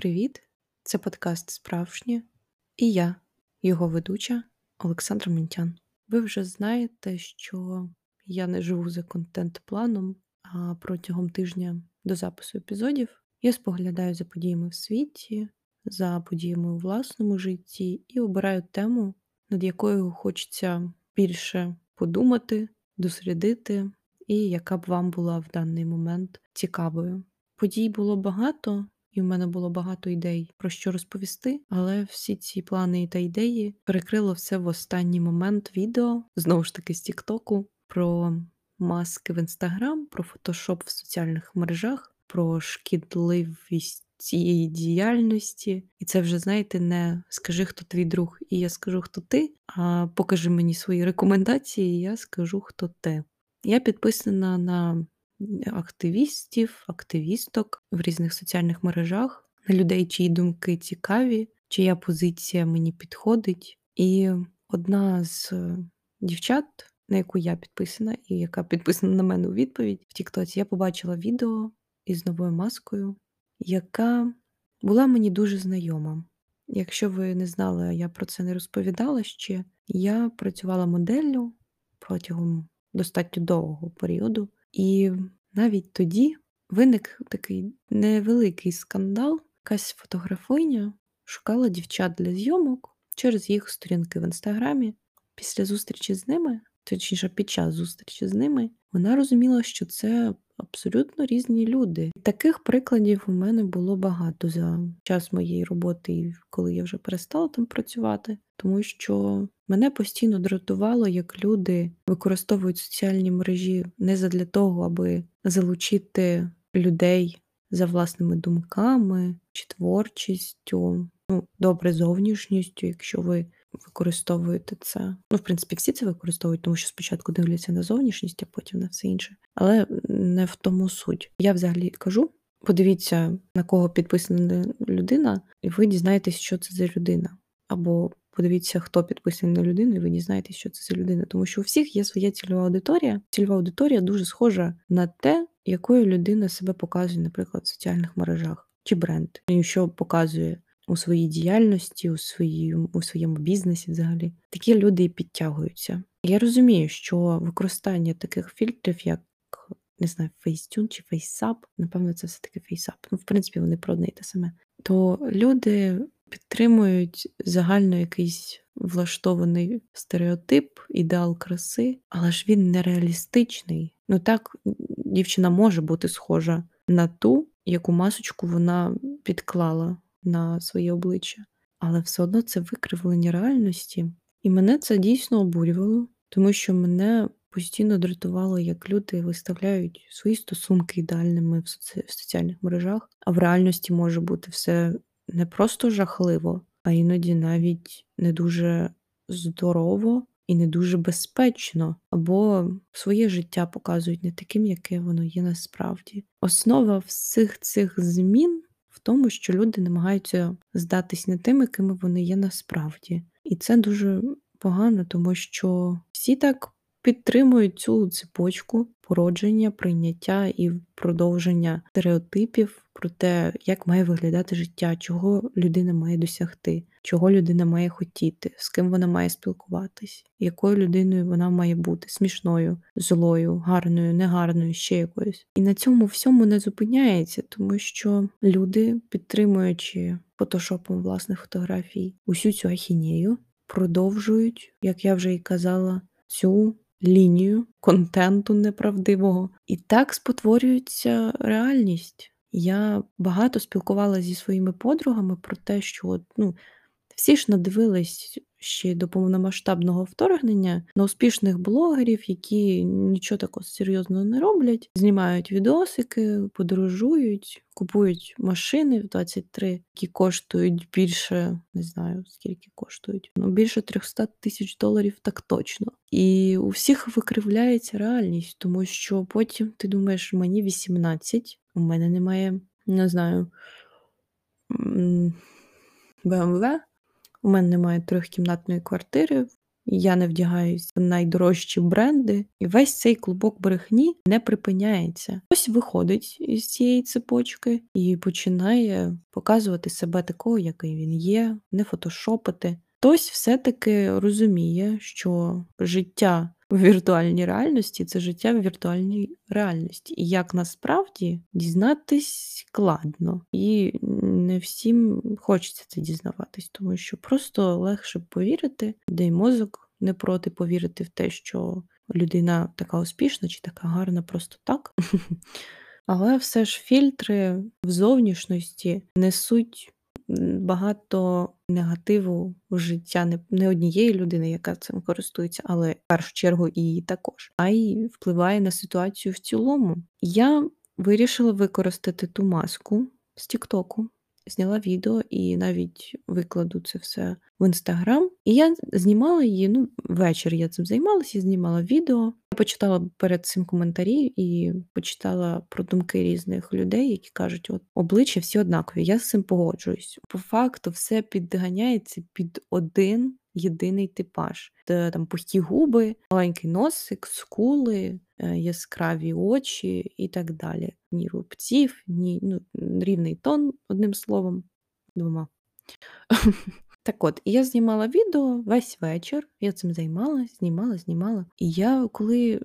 Привіт! Це подкаст Справжнє і я, його ведуча Олександра Ментян. Ви вже знаєте, що я не живу за контент-планом, а протягом тижня до запису епізодів я споглядаю за подіями в світі, за подіями у власному житті і обираю тему, над якою хочеться більше подумати, дослідити, і яка б вам була в даний момент цікавою. Подій було багато, і в мене було багато ідей про що розповісти, але всі ці плани та ідеї перекрило все в останній момент відео, знову ж таки з Тіктоку, про маски в інстаграм, про фотошоп в соціальних мережах, про шкідливість цієї діяльності. І це вже, знаєте, не скажи, хто твій друг, і я скажу, хто ти, а покажи мені свої рекомендації, і я скажу, хто ти. Я підписана на активістів, активісток в різних соціальних мережах, на людей, чиї думки цікаві, чия позиція мені підходить. І одна з дівчат, на яку я підписана, і яка підписана на мене у відповідь в Тіктоці, я побачила відео із новою маскою, яка була мені дуже знайома. Якщо ви не знали, я про це не розповідала ще. Я працювала моделлю протягом достатньо довгого періоду, і навіть тоді виник такий невеликий скандал. Якась фотографиня шукала дівчат для зйомок через їх сторінки в інстаграмі. Після зустрічі з ними, точніше, під час зустрічі з ними, вона розуміла, що це абсолютно різні люди. Таких прикладів у мене було багато за час моєї роботи, коли я вже перестала там працювати, тому що мене постійно дратувало, як люди використовують соціальні мережі не задля того, аби залучити людей за власними думками чи творчістю, ну, добре зовнішністю, якщо ви використовуєте це. Ну, в принципі, всі це використовують, тому що спочатку дивляться на зовнішність, а потім на все інше. Але не в тому суть. Я взагалі кажу. Подивіться, на кого підписана людина, і ви дізнаєтесь, що це за людина. Або подивіться, хто підписаний на людину, і ви дізнаєтесь, що це за людина. Тому що у всіх є своя цільова аудиторія. Цільова аудиторія дуже схожа на те, якою людина себе показує, наприклад, в соціальних мережах чи бренд, що показує у своїй діяльності, у свої, у своєму бізнесі взагалі. Такі люди і підтягуються. Я розумію, що використання таких фільтрів, як не знаю, Facetune чи FaceApp, напевно, це все-таки FaceApp, Ну, в принципі, вони про одне й те саме. То люди підтримують загально якийсь влаштований стереотип, ідеал краси, але ж він нереалістичний. Ну так, дівчина може бути схожа на ту, яку масочку вона підклала на своє обличчя. Але все одно це викривлення реальності. І мене це дійсно обурювало, тому що мене постійно дратувало, як люди виставляють свої стосунки ідеальними в, соці... в соціальних мережах, а в реальності може бути все не просто жахливо, а іноді навіть не дуже здорово і не дуже безпечно, або своє життя показують не таким, яке воно є насправді. Основа всіх цих змін в тому, що люди намагаються здатись не тими, якими вони є насправді. І це дуже погано, тому що всі так підтримують цю цепочку породження, прийняття і продовження стереотипів про те, як має виглядати життя, чого людина має досягти, чого людина має хотіти, з ким вона має спілкуватись, якою людиною вона має бути смішною, злою, гарною, негарною, ще якоюсь. І на цьому всьому не зупиняється, тому що люди, підтримуючи фотошопом власних фотографій, усю цю ахінею, продовжують, як я вже і казала, цю лінію контенту неправдивого. І так спотворюється реальність. Я багато спілкувалася зі своїми подругами про те, що ну, всі ж надивились ще до повномасштабного вторгнення на успішних блогерів, які нічого такого серйозного не роблять, знімають відосики, подорожують, купують машини в 23, які коштують більше, не знаю скільки коштують, ну більше 300 тисяч доларів, так точно. І у всіх викривляється реальність, тому що потім ти думаєш, мені 18, у мене немає, не знаю. BMW, у мене немає трьохкімнатної квартири, я не вдягаюсь в найдорожчі бренди, і весь цей клубок брехні не припиняється. Ось виходить із цієї цепочки і починає показувати себе такого, який він є, не фотошопити. Хтось все-таки розуміє, що життя в віртуальній реальності це життя в віртуальній реальності. І як насправді дізнатись складно. І не всім хочеться це дізнаватись, тому що просто легше повірити, де й мозок не проти повірити в те, що людина така успішна чи така гарна просто так. Але все ж фільтри в зовнішності несуть багато негативу в життя не, не однієї людини, яка цим користується, але в першу чергу і її також, а й впливає на ситуацію в цілому. Я вирішила використати ту маску з Тіктоку зняла відео і навіть викладу це все в інстаграм. І я знімала її. Ну, ввечері я цим займалася, знімала відео. Я почитала перед цим коментарі і почитала про думки різних людей, які кажуть, от обличчя всі однакові. Я з цим погоджуюсь. По факту, все підганяється під один єдиний типаж. Де там пухті губи, маленький носик, скули, е, яскраві очі і так далі. Ні рубців, ні ну, рівний тон, одним словом, двома. Так от, я знімала відео весь вечір, я цим займалась, знімала, знімала. І я коли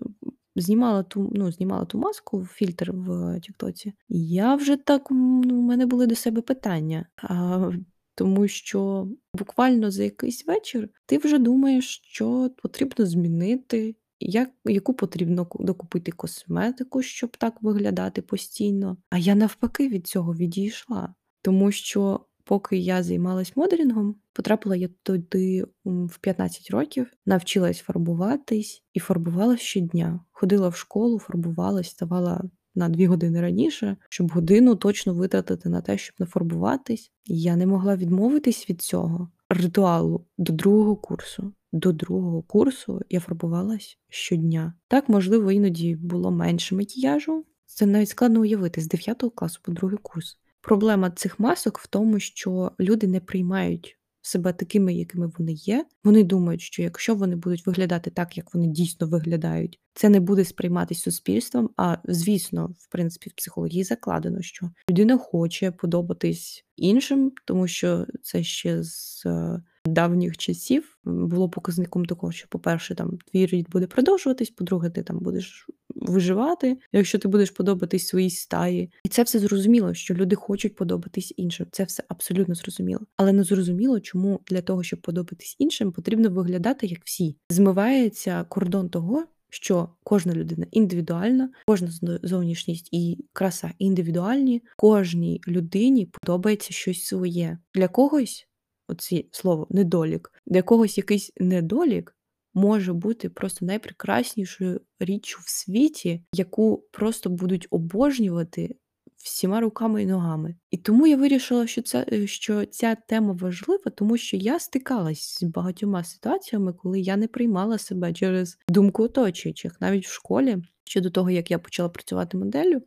знімала ту ну, знімала ту маску, фільтр в Тіктоці, я вже так, ну, у мене були до себе питання. А тому що буквально за якийсь вечір ти вже думаєш, що потрібно змінити, як, яку потрібно докупити косметику, щоб так виглядати постійно. А я навпаки від цього відійшла. Тому що, поки я займалась моделінгом, потрапила я туди в 15 років, навчилась фарбуватись і фарбувалась щодня. Ходила в школу, фарбувалась, ставала на дві години раніше, щоб годину точно витратити на те, щоб нафарбуватись. Я не могла відмовитись від цього ритуалу до другого курсу. До другого курсу я фарбувалась щодня. Так, можливо, іноді було менше макіяжу. Це навіть складно уявити з 9 класу по другий курс. Проблема цих масок в тому, що люди не приймають себе такими, якими вони є. Вони думають, що якщо вони будуть виглядати так, як вони дійсно виглядають, це не буде сприйматися суспільством. А звісно, в принципі, в психології закладено, що людина хоче подобатись іншим, тому що це ще з е, давніх часів було показником такого, що, по-перше, там твій рід буде продовжуватись, по-друге, ти там будеш виживати, якщо ти будеш подобатись своїй стаї. І це все зрозуміло, що люди хочуть подобатись іншим. Це все абсолютно зрозуміло. Але не зрозуміло, чому для того, щоб подобатись іншим, потрібно виглядати як всі. Змивається кордон того. Що кожна людина індивідуальна, кожна зовнішність і краса індивідуальні, кожній людині подобається щось своє. Для когось, оці слово недолік, для когось якийсь недолік може бути просто найпрекраснішою річчю в світі, яку просто будуть обожнювати всіма руками і ногами. І тому я вирішила, що це що ця тема важлива, тому що я стикалась з багатьома ситуаціями, коли я не приймала себе через думку оточуючих, навіть в школі, щодо того, як я почала працювати моделлю.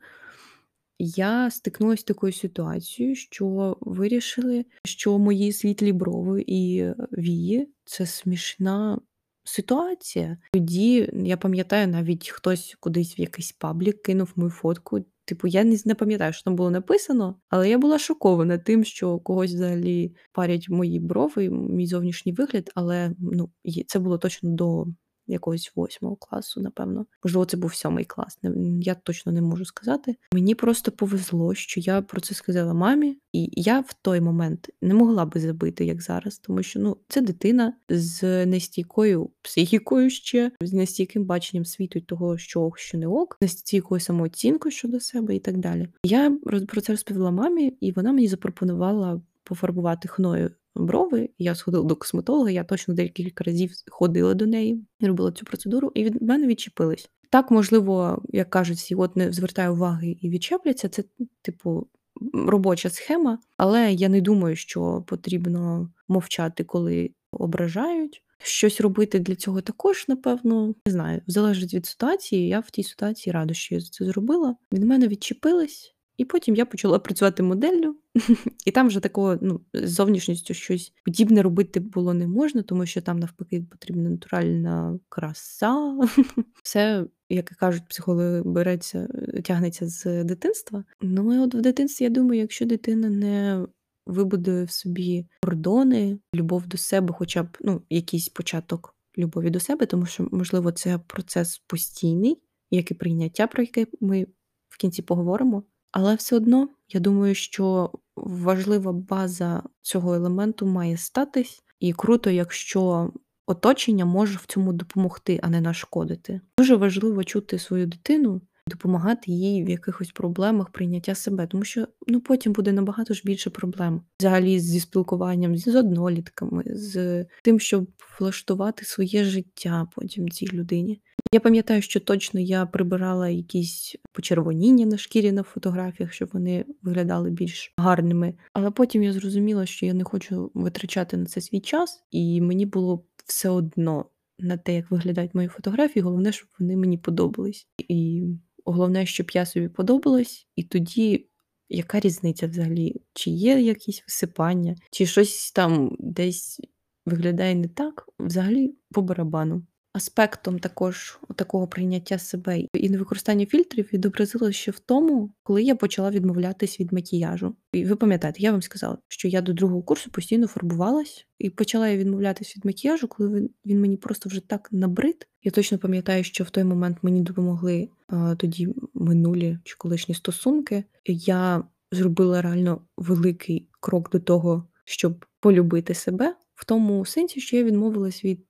Я стикнулася з такою ситуацією, що вирішили, що мої світлі брови і вії це смішна ситуація. Тоді я пам'ятаю, навіть хтось кудись в якийсь паблік кинув мою фотку. Типу, я не пам'ятаю, що там було написано, але я була шокована тим, що когось взагалі парять мої брови, мій зовнішній вигляд, але ну, це було точно до якогось восьмого класу, напевно. Можливо, це був сьомий клас. Я точно не можу сказати. Мені просто повезло, що я про це сказала мамі, і я в той момент не могла би забити, як зараз, тому що ну це дитина з нестійкою психікою ще, з нестійким баченням світу того, що ок, що не ок, нестійкою самооцінкою щодо себе і так далі. Я про це розповіла мамі, і вона мені запропонувала пофарбувати хною брови. Я сходила до косметолога, я точно декілька разів ходила до неї робила цю процедуру, і від мене відчепились. Так, можливо, як кажуть, всі от не звертаю уваги і відчепляться. Це, типу, робоча схема, але я не думаю, що потрібно мовчати, коли ображають. Щось робити для цього також, напевно, не знаю, залежить від ситуації. Я в тій ситуації рада, що я це зробила. Від мене відчепились, І потім я почала працювати моделлю, і там вже такого ну, з зовнішністю щось подібне робити було не можна, тому що там навпаки потрібна натуральна краса. Все, як і кажуть, психологи береться, тягнеться з дитинства. Ну і от в дитинстві я думаю, якщо дитина не вибудує в собі кордони, любов до себе, хоча б ну, якийсь початок любові до себе, тому що, можливо, це процес постійний, як і прийняття, про яке ми в кінці поговоримо. Але все одно я думаю, що важлива база цього елементу має статись, і круто, якщо оточення може в цьому допомогти, а не нашкодити. Дуже важливо чути свою дитину допомагати їй в якихось проблемах прийняття себе, тому що ну потім буде набагато ж більше проблем взагалі зі спілкуванням з однолітками, з тим, щоб влаштувати своє життя потім цій людині. Я пам'ятаю, що точно я прибирала якісь почервоніння на шкірі на фотографіях, щоб вони виглядали більш гарними. Але потім я зрозуміла, що я не хочу витрачати на це свій час, і мені було все одно на те, як виглядають мої фотографії. Головне, щоб вони мені подобались. І Головне, щоб я собі подобалась, і тоді яка різниця взагалі? Чи є якісь висипання, чи щось там десь виглядає не так, взагалі по барабану. Аспектом також такого прийняття себе і невикористання фільтрів відобразилося ще в тому, коли я почала відмовлятись від макіяжу. І ви пам'ятаєте, я вам сказала, що я до другого курсу постійно фарбувалась і почала я відмовлятись від макіяжу, коли він, він мені просто вже так набрид. Я точно пам'ятаю, що в той момент мені допомогли а, тоді минулі чи колишні стосунки. Я зробила реально великий крок до того, щоб полюбити себе, в тому сенсі, що я відмовилась від.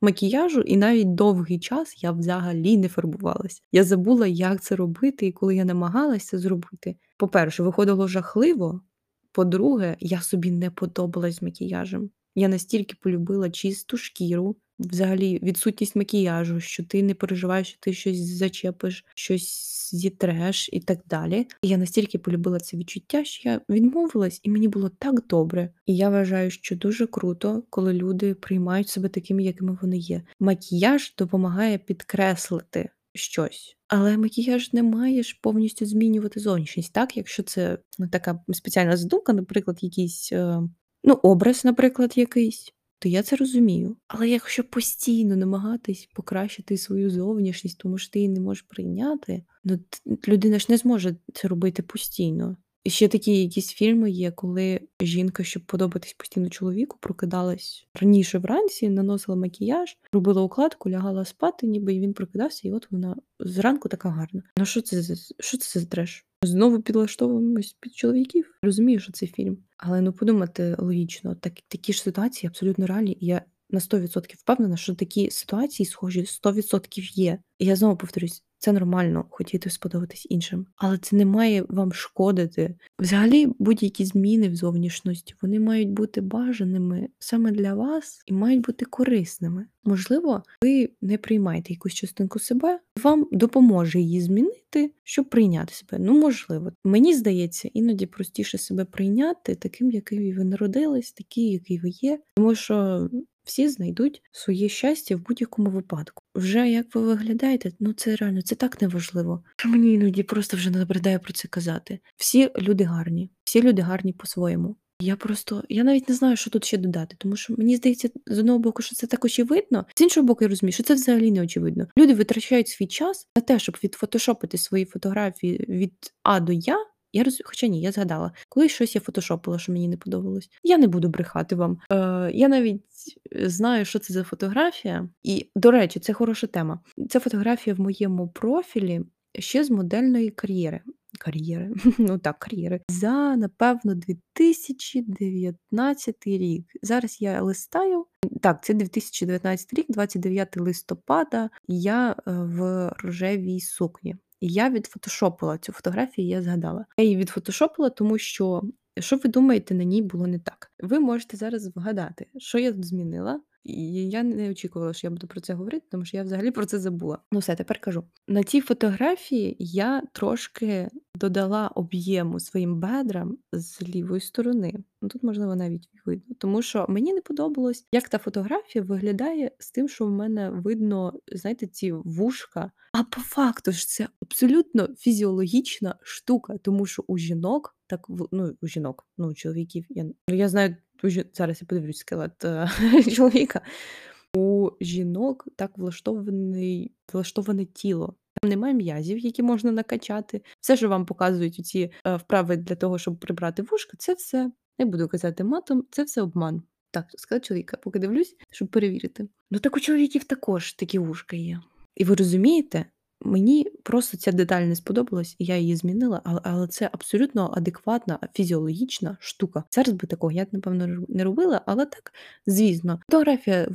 Макіяжу, і навіть довгий час я взагалі не фарбувалася. Я забула, як це робити, і коли я намагалася зробити. По-перше, виходило жахливо. По-друге, я собі не подобалась з макіяжем. Я настільки полюбила чисту шкіру, взагалі відсутність макіяжу, що ти не переживаєш, що ти щось зачепиш, щось зітреш і так далі. І я настільки полюбила це відчуття, що я відмовилась, і мені було так добре. І я вважаю, що дуже круто, коли люди приймають себе такими, якими вони є. Макіяж допомагає підкреслити щось. Але макіяж не маєш повністю змінювати зовнішність, так? Якщо це така спеціальна задумка, наприклад, якийсь е, ну, образ, наприклад, якийсь то я це розумію. Але якщо постійно намагатись покращити свою зовнішність, тому що ти її не можеш прийняти, ну людина ж не зможе це робити постійно. І ще такі якісь фільми є, коли жінка, щоб подобатись постійно чоловіку, прокидалась раніше вранці, наносила макіяж, робила укладку, лягала спати, ніби і він прокидався, і от вона зранку така гарна. Ну що це за що це за треш? Знову підлаштовуємось під чоловіків. Розумію, що це фільм. Але ну подумати логічно, так, такі ж ситуації абсолютно реальні. Я на 100% впевнена, що такі ситуації схожі 100% є. І я знову повторюсь, це нормально хотіти сподобатись іншим, але це не має вам шкодити. Взагалі, будь-які зміни в зовнішності вони мають бути бажаними саме для вас і мають бути корисними. Можливо, ви не приймаєте якусь частинку себе, вам допоможе її змінити, щоб прийняти себе. Ну, можливо, мені здається, іноді простіше себе прийняти таким, який ви народились, такий, який ви є, тому що всі знайдуть своє щастя в будь-якому випадку. Вже як ви виглядаєте, ну це реально це так неважливо. Що мені іноді просто вже набридає про це казати. Всі люди гарні, всі люди гарні по-своєму. Я просто я навіть не знаю, що тут ще додати, тому що мені здається, з одного боку, що це так очевидно, з іншого боку, я розумію, що це взагалі не очевидно. Люди витрачають свій час на те, щоб відфотошопити свої фотографії від А до Я. Я роз... Хоча ні, я згадала, коли щось я фотошопила, що мені не подобалось. Я не буду брехати вам. Е, Я навіть знаю, що це за фотографія, і, до речі, це хороша тема. Це фотографія в моєму профілі ще з модельної кар'єри. Кар'єри, ну так, кар'єри. За, напевно, 2019 рік. Зараз я листаю. Так, це 2019 рік, 29 листопада, я е, в рожевій сукні. І я відфотошопила цю фотографію, я згадала. Я її відфотошопила, тому що, що ви думаєте, на ній було не так. Ви можете зараз вгадати, що я тут змінила, І я не очікувала, що я буду про це говорити, тому що я взагалі про це забула. Ну все, тепер кажу. На цій фотографії я трошки додала об'єму своїм бедрам з лівої сторони. Ну тут, можливо, навіть видно, тому що мені не подобалось, як та фотографія виглядає з тим, що в мене видно, знаєте, ці вушка. А по факту ж це абсолютно фізіологічна штука, тому що у жінок так ну, у жінок, ну у чоловіків я я знаю зараз я подивлюсь скелет е, чоловіка. У жінок так влаштований, влаштоване тіло. Там немає м'язів, які можна накачати. Все, що вам показують ці е, вправи для того, щоб прибрати вушка, це все. Не буду казати матом, це все обман. Так, сказати чоловіка, поки дивлюсь, щоб перевірити. Ну так у чоловіків також такі вушка є. І ви розумієте, Мені просто ця деталь не сподобалась, і я її змінила, але але це абсолютно адекватна фізіологічна штука. Зараз би такого я напевно не робила, але так, звісно, фотографія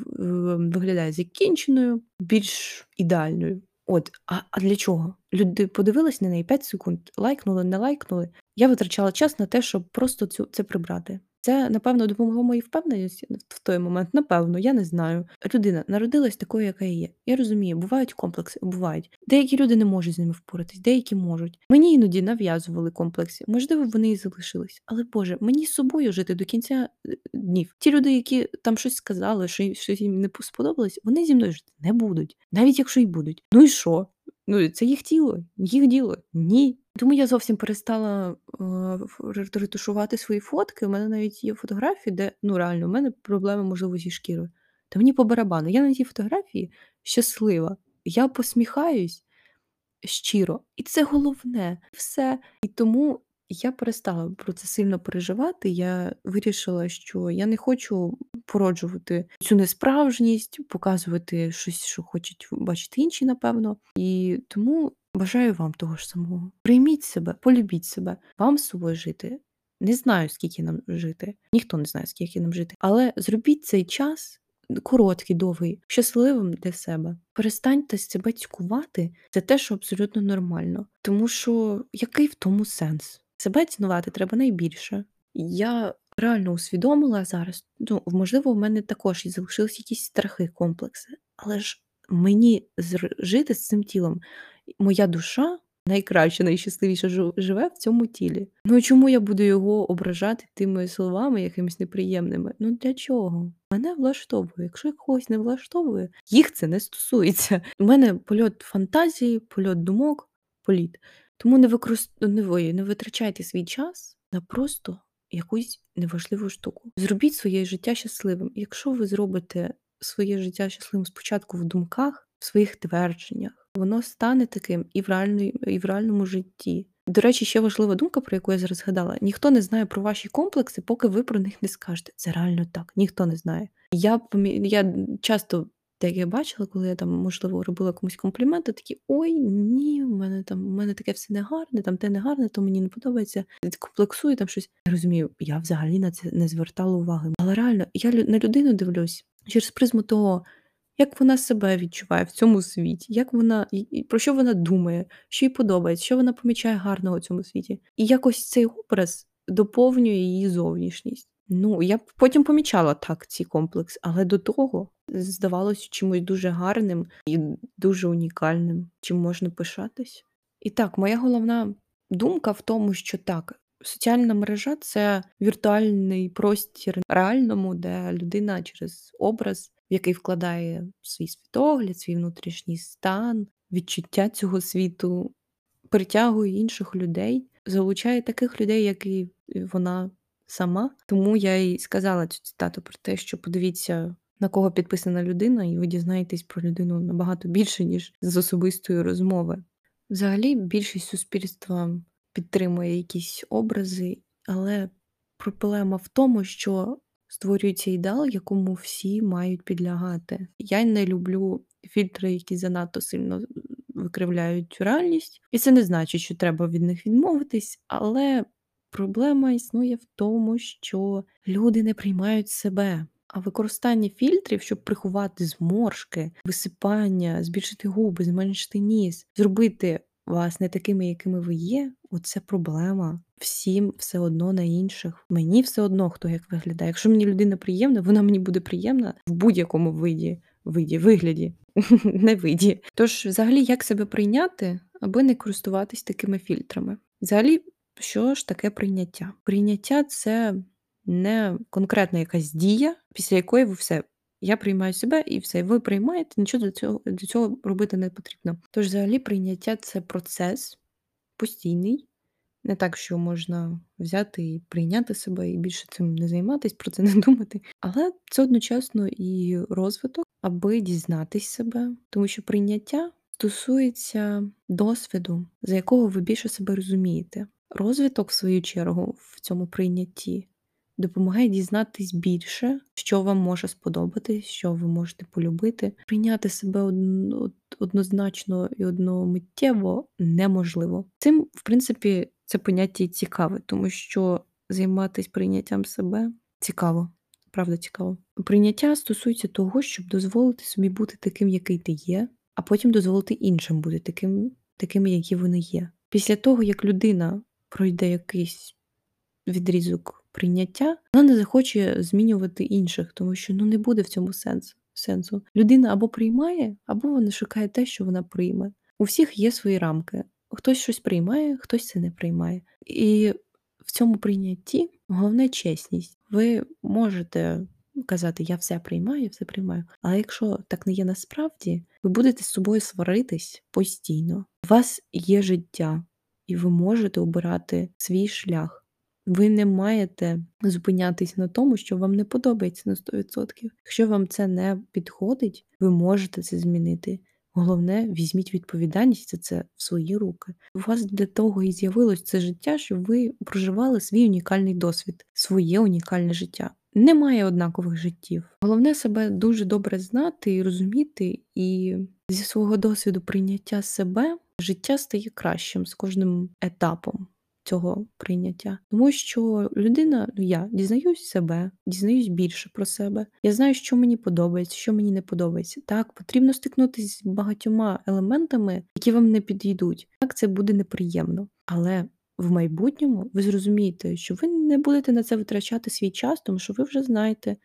виглядає закінченою, більш ідеальною. От, а а для чого? Люди подивились на неї 5 секунд, лайкнули, не лайкнули. Я витрачала час на те, щоб просто цю це прибрати. Це, напевно, допомогло моїй впевненості в той момент. Напевно, я не знаю. Людина народилась такою, яка є. Я розумію, бувають комплекси, бувають. Деякі люди не можуть з ними впоратись, деякі можуть. Мені іноді нав'язували комплекси. Можливо, вони і залишились. Але Боже, мені з собою жити до кінця е, днів. Ті люди, які там щось сказали, що щось їм не сподобалось, вони зі мною жити не будуть, навіть якщо й будуть. Ну і що? Ну, це їх тіло, їх діло. Ні. Тому я зовсім перестала е, ретушувати свої фотки. У мене навіть є фотографії, де ну реально у мене проблеми, можливо, зі шкірою. Та мені по барабану. Я на тій фотографії щаслива. Я посміхаюсь щиро. І це головне все. І тому я перестала про це сильно переживати. Я вирішила, що я не хочу породжувати цю несправжність, показувати щось, що хочуть бачити інші, напевно. І тому бажаю вам того ж самого. Прийміть себе, полюбіть себе, вам з собою жити. Не знаю, скільки нам жити, ніхто не знає, скільки нам жити, але зробіть цей час короткий, довгий, щасливим для себе. Перестаньте себе цькувати, це те, що абсолютно нормально. Тому що який в тому сенс? Себе цінувати треба найбільше. Я реально усвідомила зараз, ну, можливо, в мене також і залишились якісь страхи, комплекси, але ж мені жити з цим тілом, моя душа найкраще, найщасливіше живе в цьому тілі. Ну чому я буду його ображати тими словами, якимись неприємними? Ну для чого? Мене влаштовує. Якщо когось не влаштовує, їх це не стосується. У мене польот фантазії, польот думок, політ. Тому не використ... не, ви, не витрачайте свій час на просто якусь неважливу штуку. Зробіть своє життя щасливим. якщо ви зробите своє життя щасливим спочатку в думках, в своїх твердженнях, воно стане таким і в реальній, і в реальному житті. До речі, ще важлива думка, про яку я зараз згадала: ніхто не знає про ваші комплекси, поки ви про них не скажете. Це реально так, ніхто не знає. Я я часто як я бачила, коли я там, можливо, робила комусь компліменти, такі ой, ні, у мене там у мене таке все негарне, там те негарне, то мені не подобається. Комплексую там щось. Я розумію, я взагалі на це не звертала уваги. Але реально, я на людину дивлюсь через призму того, як вона себе відчуває в цьому світі, як вона про що вона думає, що їй подобається, що вона помічає гарного в цьому світі. І якось цей образ доповнює її зовнішність. Ну, я потім помічала так ці комплекси, але до того здавалося чимось дуже гарним і дуже унікальним, чим можна пишатись. І так, моя головна думка в тому, що так, соціальна мережа це віртуальний простір реальному, де людина через образ, який вкладає свій світогляд, свій внутрішній стан, відчуття цього світу, притягує інших людей, залучає таких людей, як і вона сама. Тому я й сказала цю цитату про те, що подивіться, на кого підписана людина, і ви дізнаєтесь про людину набагато більше, ніж з особистої розмови. Взагалі, більшість суспільства підтримує якісь образи, але проблема в тому, що створюється ідеал, якому всі мають підлягати. Я не люблю фільтри, які занадто сильно викривляють реальність, і це не значить, що треба від них відмовитись, але Проблема існує в тому, що люди не приймають себе. А використання фільтрів, щоб приховати зморшки, висипання, збільшити губи, зменшити ніс, зробити вас не такими, якими ви є, оце проблема. Всім все одно на інших. Мені все одно, хто як виглядає. Якщо мені людина приємна, вона мені буде приємна в будь-якому виді, виді, вигляді, не виді. Тож, взагалі, як себе прийняти, аби не користуватись такими фільтрами? Взагалі, що ж таке прийняття? Прийняття це не конкретна якась дія, після якої ви все. Я приймаю себе і все. Ви приймаєте, нічого для цього для цього робити не потрібно. Тож, взагалі, прийняття це процес постійний. Не так, що можна взяти і прийняти себе і більше цим не займатися, про це не думати. Але це одночасно і розвиток, аби дізнатись себе, тому що прийняття стосується досвіду, за якого ви більше себе розумієте. Розвиток, в свою чергу, в цьому прийнятті допомагає дізнатись більше, що вам може сподобатись, що ви можете полюбити. Прийняти себе однозначно і одномиттєво неможливо. Цим, в принципі, це поняття цікаве, тому що займатися прийняттям себе цікаво. Правда, цікаво. Прийняття стосується того, щоб дозволити собі бути таким, який ти є, а потім дозволити іншим бути таким, такими, які вони є. Після того, як людина пройде якийсь відрізок прийняття, вона не захоче змінювати інших, тому що ну не буде в цьому сенсу. сенсу. Людина або приймає, або вона шукає те, що вона прийме. У всіх є свої рамки. Хтось щось приймає, хтось це не приймає. І в цьому прийнятті головне чесність. Ви можете казати, я все приймаю, все приймаю. Але якщо так не є насправді, ви будете з собою сваритись постійно. У вас є життя, і ви можете обирати свій шлях. Ви не маєте зупинятись на тому, що вам не подобається на 100%. Якщо вам це не підходить, ви можете це змінити. Головне, візьміть відповідальність за це в свої руки. У вас для того і з'явилось це життя, щоб ви проживали свій унікальний досвід, своє унікальне життя. Немає однакових життів. Головне себе дуже добре знати і розуміти, і зі свого досвіду прийняття себе життя стає кращим з кожним етапом цього прийняття. Тому що людина, ну я дізнаюсь себе, дізнаюсь більше про себе. Я знаю, що мені подобається, що мені не подобається. Так, потрібно стикнутися з багатьома елементами, які вам не підійдуть. Так, це буде неприємно. Але в майбутньому ви зрозумієте, що ви не будете на це витрачати свій час, тому що ви вже знаєте.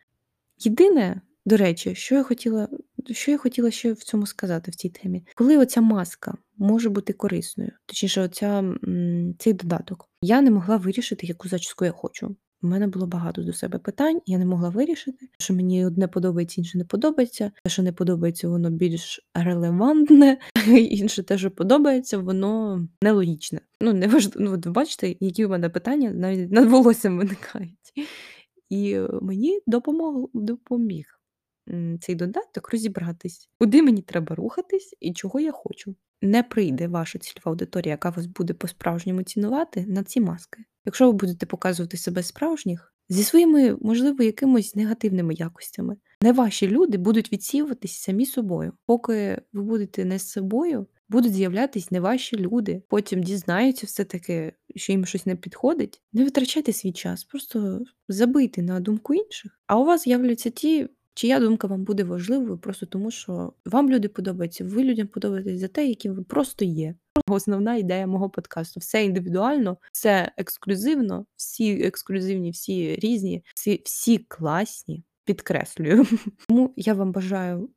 Єдине, до речі, що я хотіла що я хотіла ще в цьому сказати в цій темі, коли оця маска може бути корисною, точніше, оця, цей додаток, я не могла вирішити, яку зачіску я хочу. У мене було багато до себе питань, я не могла вирішити, що мені одне подобається, інше не подобається. Те, що не подобається, воно більш релевантне, інше те, що подобається, воно нелогічне. Ну, не важливо. Ну, бачите, які у мене питання навіть над волоссям виникають. І мені допомог допоміг цей додаток розібратись, куди мені треба рухатись і чого я хочу. Не прийде ваша цільова аудиторія, яка вас буде по-справжньому цінувати на ці маски. Якщо ви будете показувати себе справжніх зі своїми, можливо, якимось негативними якостями, не ваші люди будуть відсівуватись самі собою. Поки ви будете не з собою, будуть з'являтись не ваші люди. Потім дізнаються все-таки, що їм щось не підходить. Не витрачайте свій час, просто забийте на думку інших. А у вас з'являться ті, Чия думка вам буде важливою просто тому, що вам люди подобаються, ви людям подобаєтесь за те, яким ви просто є. Основна ідея мого подкасту. Все індивідуально, все ексклюзивно, всі ексклюзивні, всі різні, всі, всі класні, підкреслюю. Тому я вам бажаю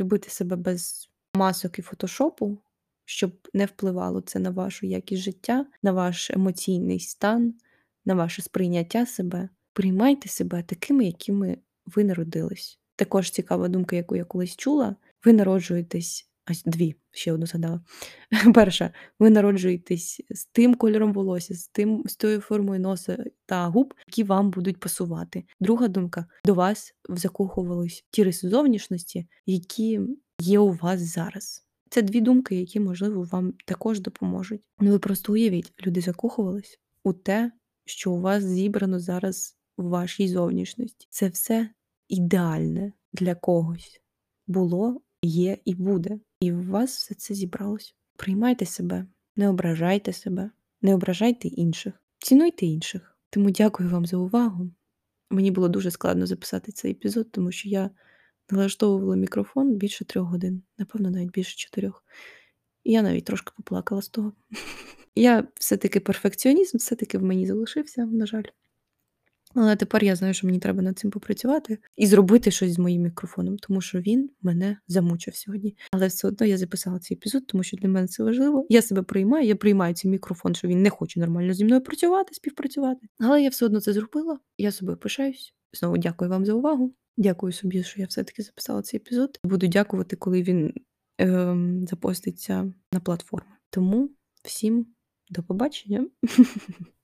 любити себе без масок і фотошопу, щоб не впливало це на вашу якість життя, на ваш емоційний стан, на ваше сприйняття себе. Приймайте себе такими, якими ви народились. Також цікава думка, яку я колись чула. Ви народжуєтесь, ось дві, ще одну згадала. Перша, ви народжуєтесь з тим кольором волосся, з тим, з тою формою носа та губ, які вам будуть пасувати. Друга думка, до вас закохувались ті риси зовнішності, які є у вас зараз. Це дві думки, які, можливо, вам також допоможуть. Ну ви просто уявіть, люди закохувались у те, що у вас зібрано зараз в вашій зовнішності. Це все ідеальне для когось було, є і буде. І у вас все це зібралось. Приймайте себе, не ображайте себе, не ображайте інших, цінуйте інших. Тому дякую вам за увагу. Мені було дуже складно записати цей епізод, тому що я налаштовувала мікрофон більше трьох годин, напевно, навіть більше чотирьох. І я навіть трошки поплакала з того. Я все-таки перфекціонізм, все-таки в мені залишився, на жаль. Але тепер я знаю, що мені треба над цим попрацювати і зробити щось з моїм мікрофоном, тому що він мене замучив сьогодні. Але все одно я записала цей епізод, тому що для мене це важливо. Я себе приймаю, я приймаю цей мікрофон, що він не хоче нормально зі мною працювати, співпрацювати. Але я все одно це зробила. Я собою пишаюсь. Знову дякую вам за увагу. Дякую собі, що я все-таки записала цей епізод. Буду дякувати, коли він ем, запоститься на платформи. Тому всім до побачення.